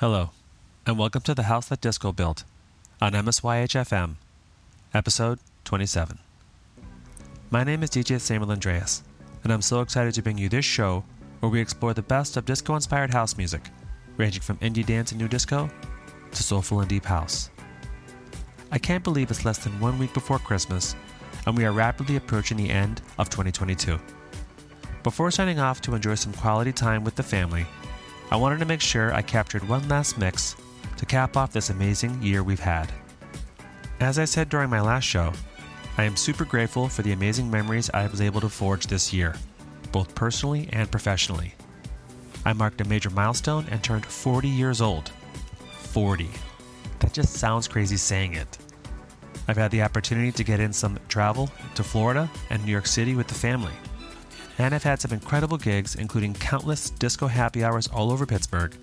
Hello, and welcome to the House That Disco Built on MSYHFM, episode 27. My name is DJ Samuel Andreas, and I'm so excited to bring you this show where we explore the best of disco inspired house music, ranging from indie dance and new disco to soulful and deep house. I can't believe it's less than one week before Christmas, and we are rapidly approaching the end of 2022. Before signing off to enjoy some quality time with the family, I wanted to make sure I captured one last mix to cap off this amazing year we've had. As I said during my last show, I am super grateful for the amazing memories I was able to forge this year, both personally and professionally. I marked a major milestone and turned 40 years old. 40. That just sounds crazy saying it. I've had the opportunity to get in some travel to Florida and New York City with the family and I've had some incredible gigs, including countless disco happy hours all over Pittsburgh,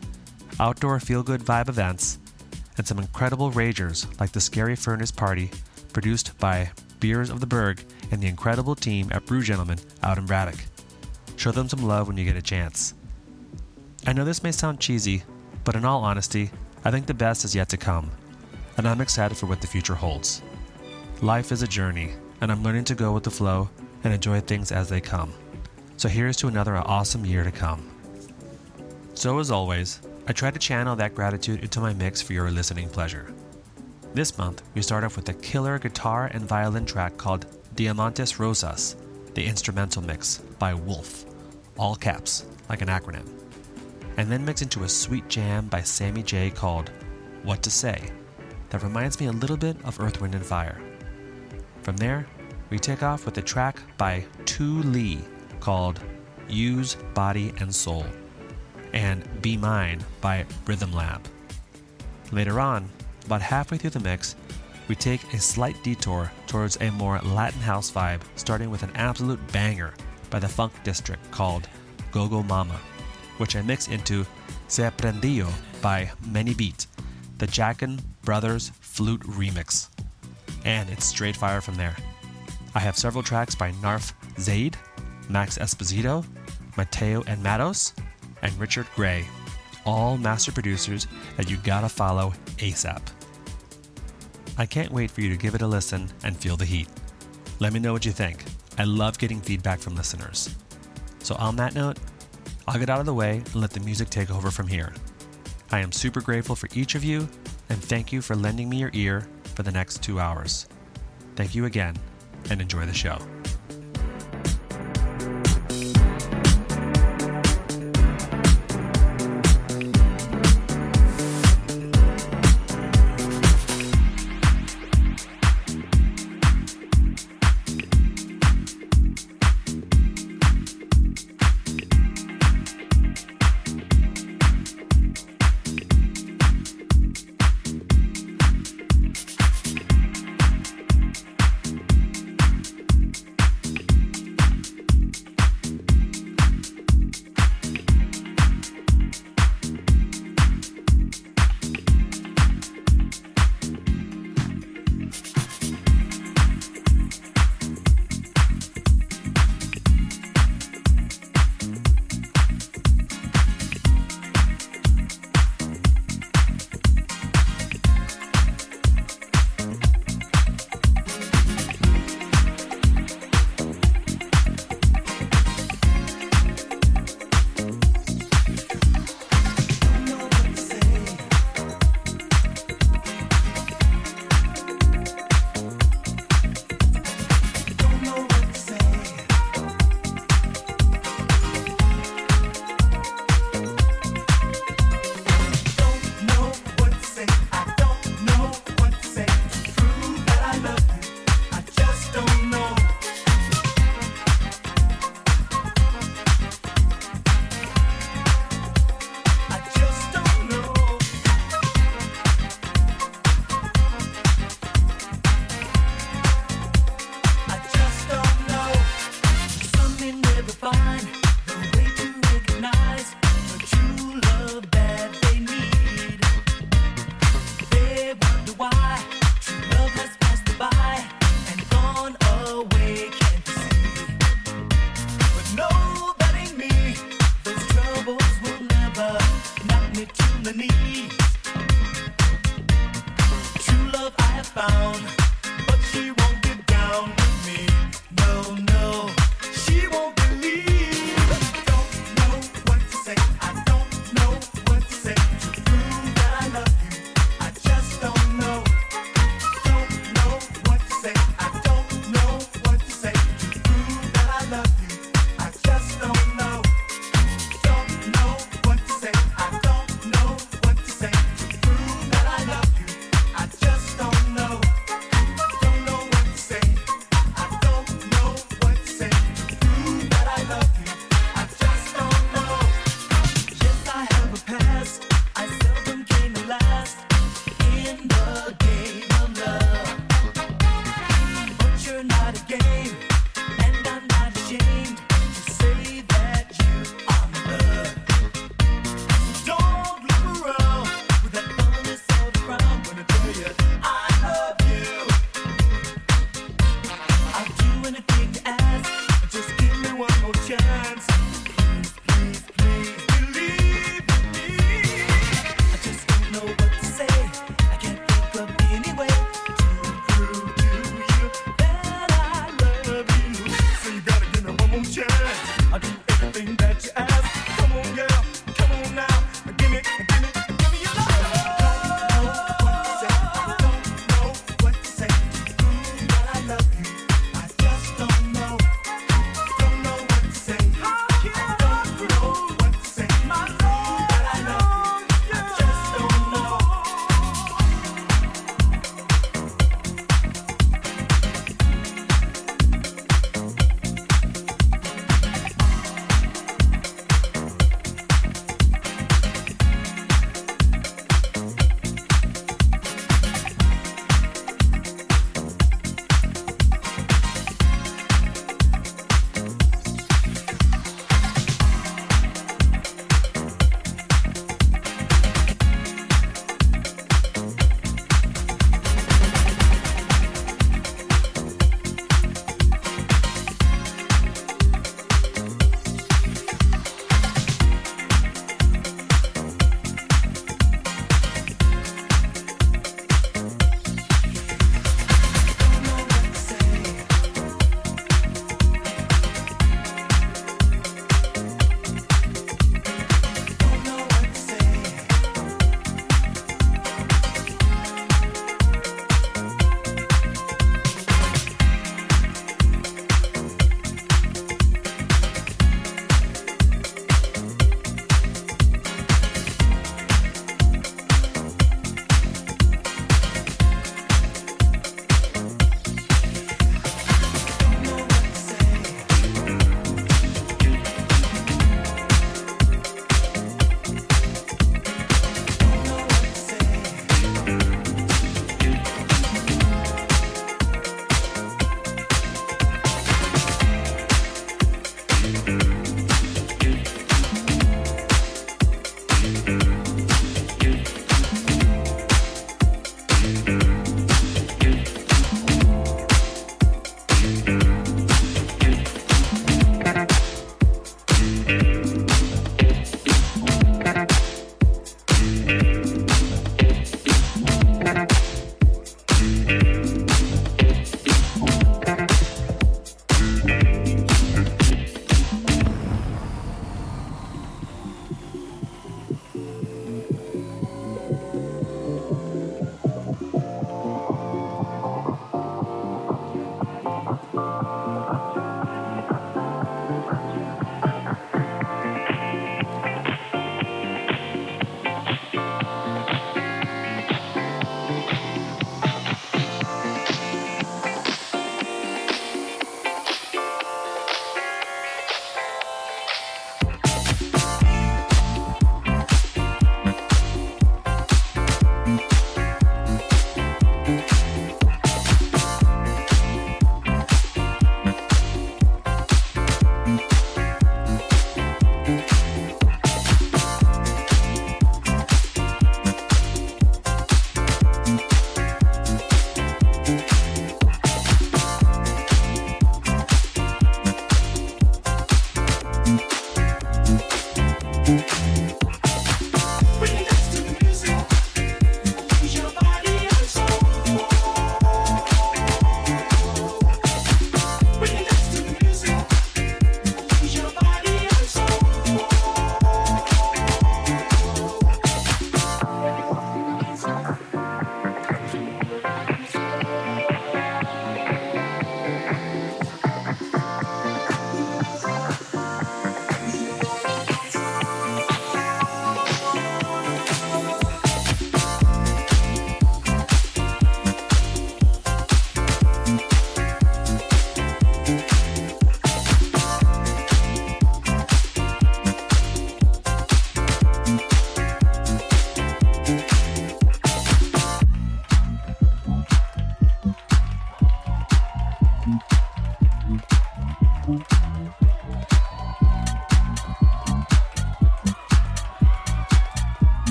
outdoor feel good vibe events, and some incredible ragers like the Scary Furnace Party, produced by Beers of the Berg and the incredible team at Brew Gentlemen out in Braddock. Show them some love when you get a chance. I know this may sound cheesy, but in all honesty, I think the best is yet to come, and I'm excited for what the future holds. Life is a journey, and I'm learning to go with the flow and enjoy things as they come. So here's to another awesome year to come. So, as always, I try to channel that gratitude into my mix for your listening pleasure. This month, we start off with a killer guitar and violin track called Diamantes Rosas, the instrumental mix by Wolf, all caps, like an acronym, and then mix into a sweet jam by Sammy J called What to Say, that reminds me a little bit of Earth, Wind, and Fire. From there, we take off with a track by Tu Lee called Use Body and Soul and Be Mine by Rhythm Lab. Later on, about halfway through the mix, we take a slight detour towards a more Latin house vibe, starting with an absolute banger by the Funk District called Gogo Mama, which I mix into Se Aprendió by Many Beat, the Jackin Brothers flute remix. And it's straight fire from there. I have several tracks by Narf Zaid, Max Esposito, Mateo and Matos, and Richard Gray, all master producers that you gotta follow ASAP. I can't wait for you to give it a listen and feel the heat. Let me know what you think. I love getting feedback from listeners. So, on that note, I'll get out of the way and let the music take over from here. I am super grateful for each of you and thank you for lending me your ear for the next two hours. Thank you again and enjoy the show.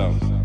out.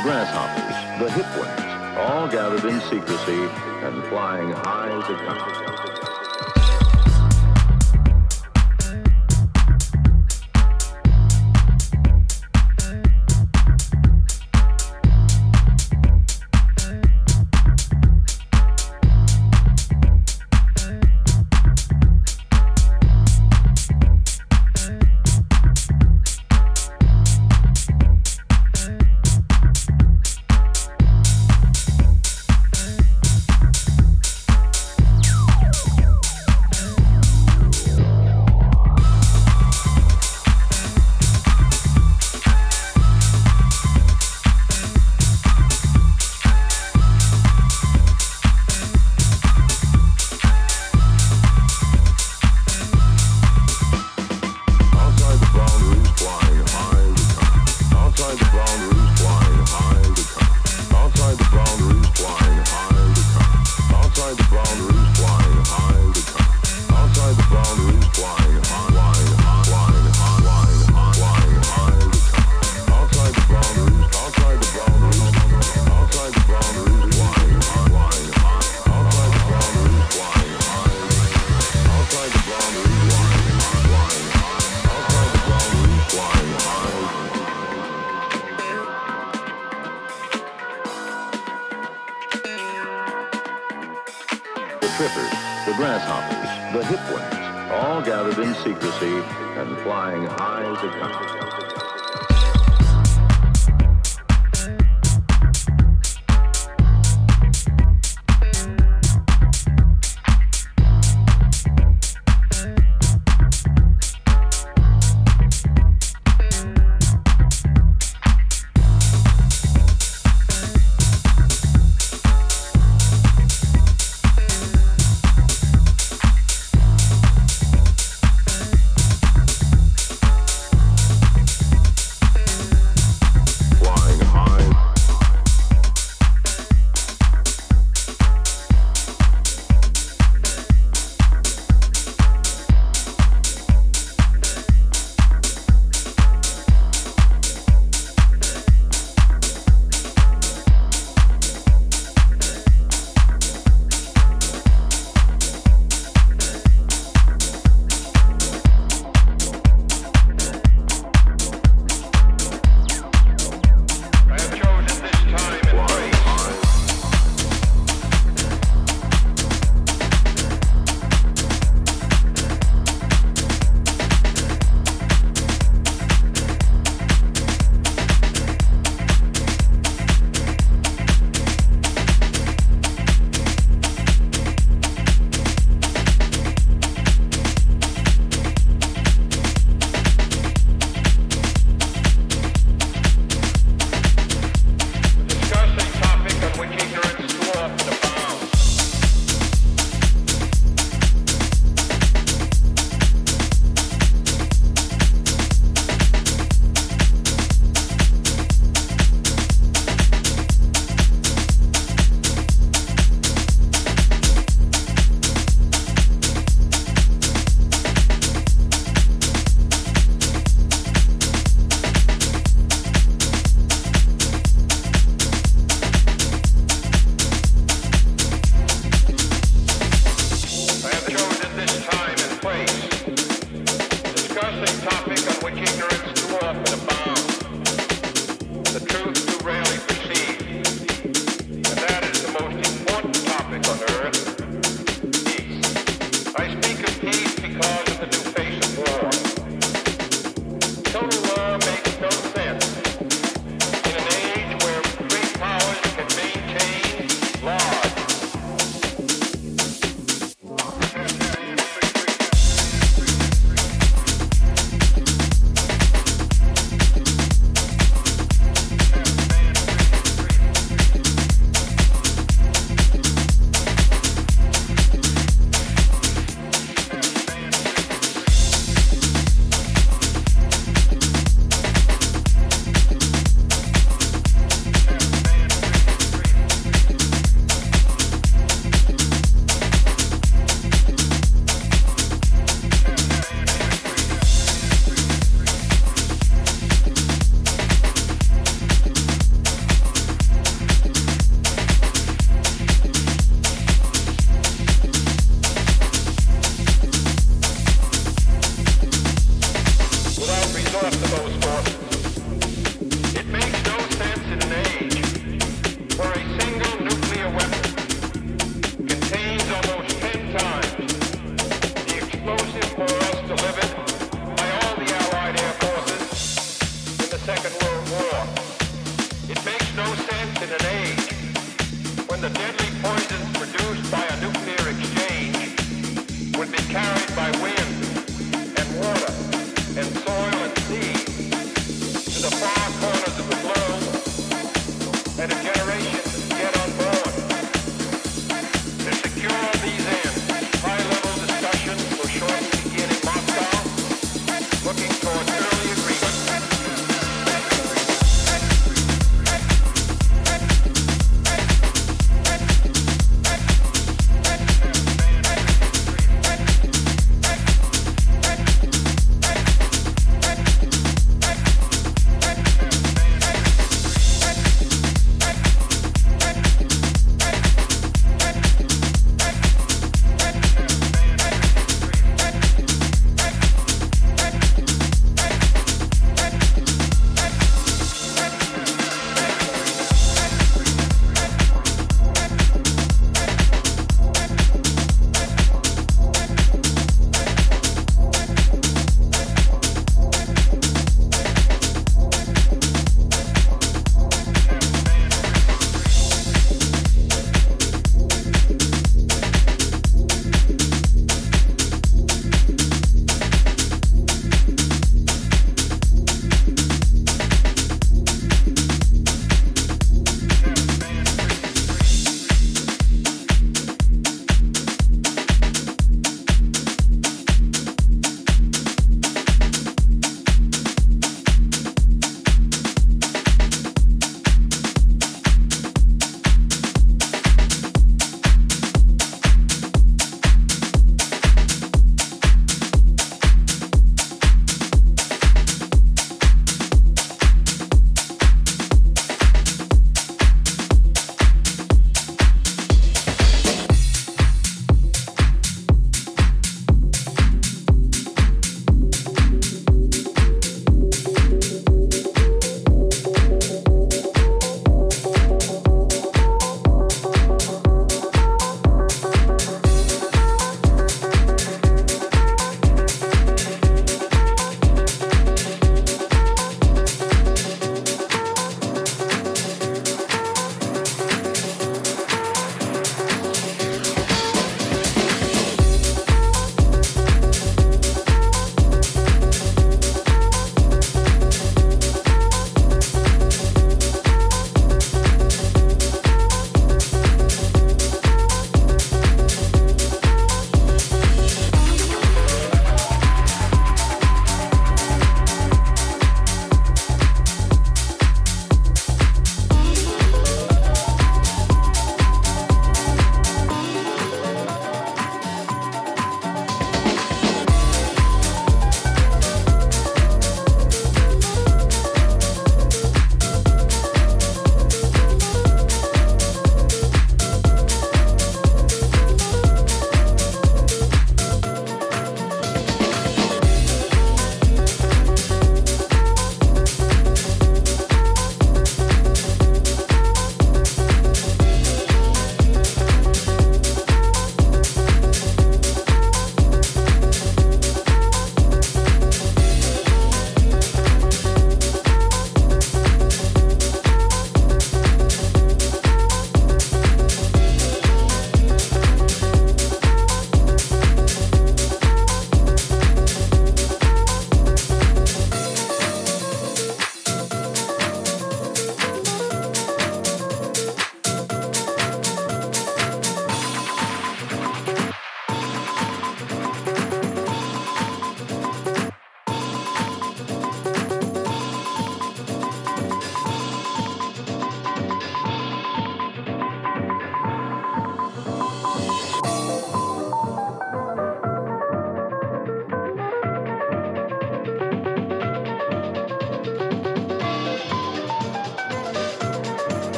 the grasshoppers, the hipways, all gathered in secrecy and flying high as a kite.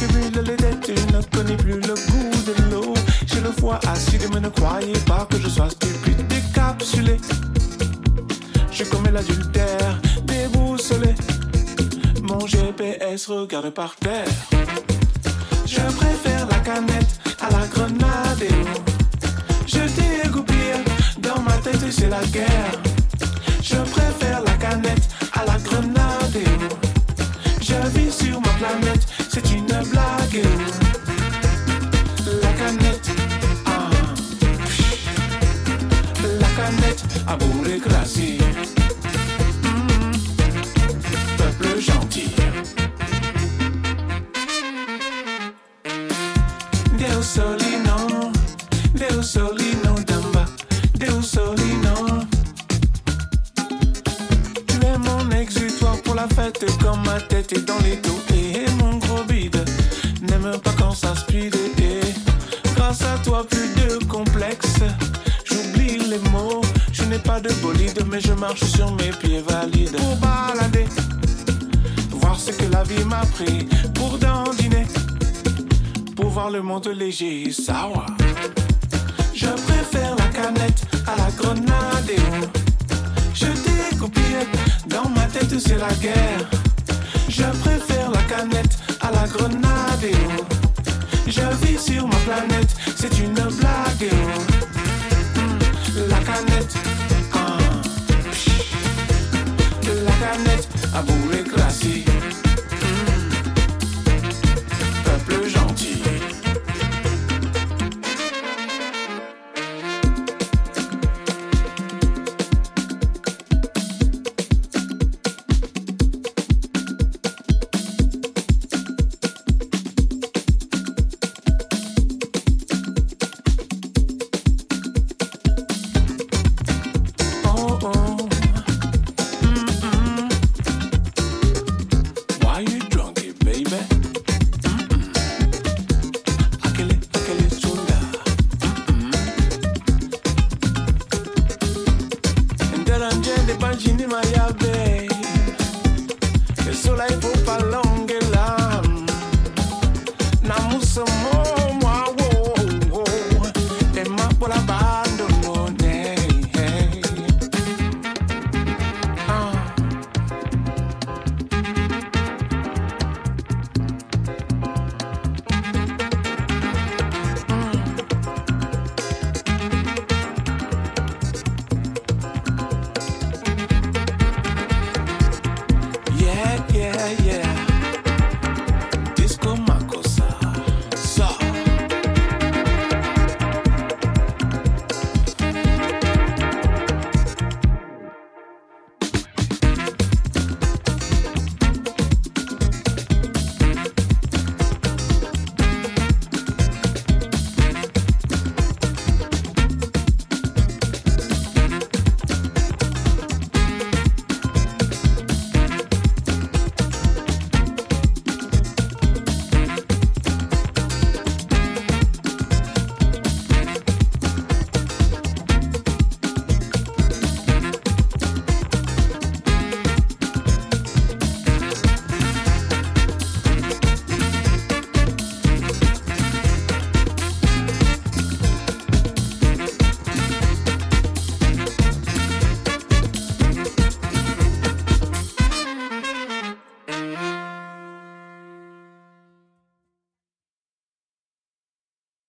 Je cumule les dettes, je ne connais plus le goût de l'eau. J'ai le foie acide, mais ne croyez pas que je sois stupide, décapsulé. Je commets l'adultère, déboussolé. Mon GPS regarde par terre. Je préfère la canette à la grenade. Je t'ai dans ma tête, et c'est la guerre. She's sour.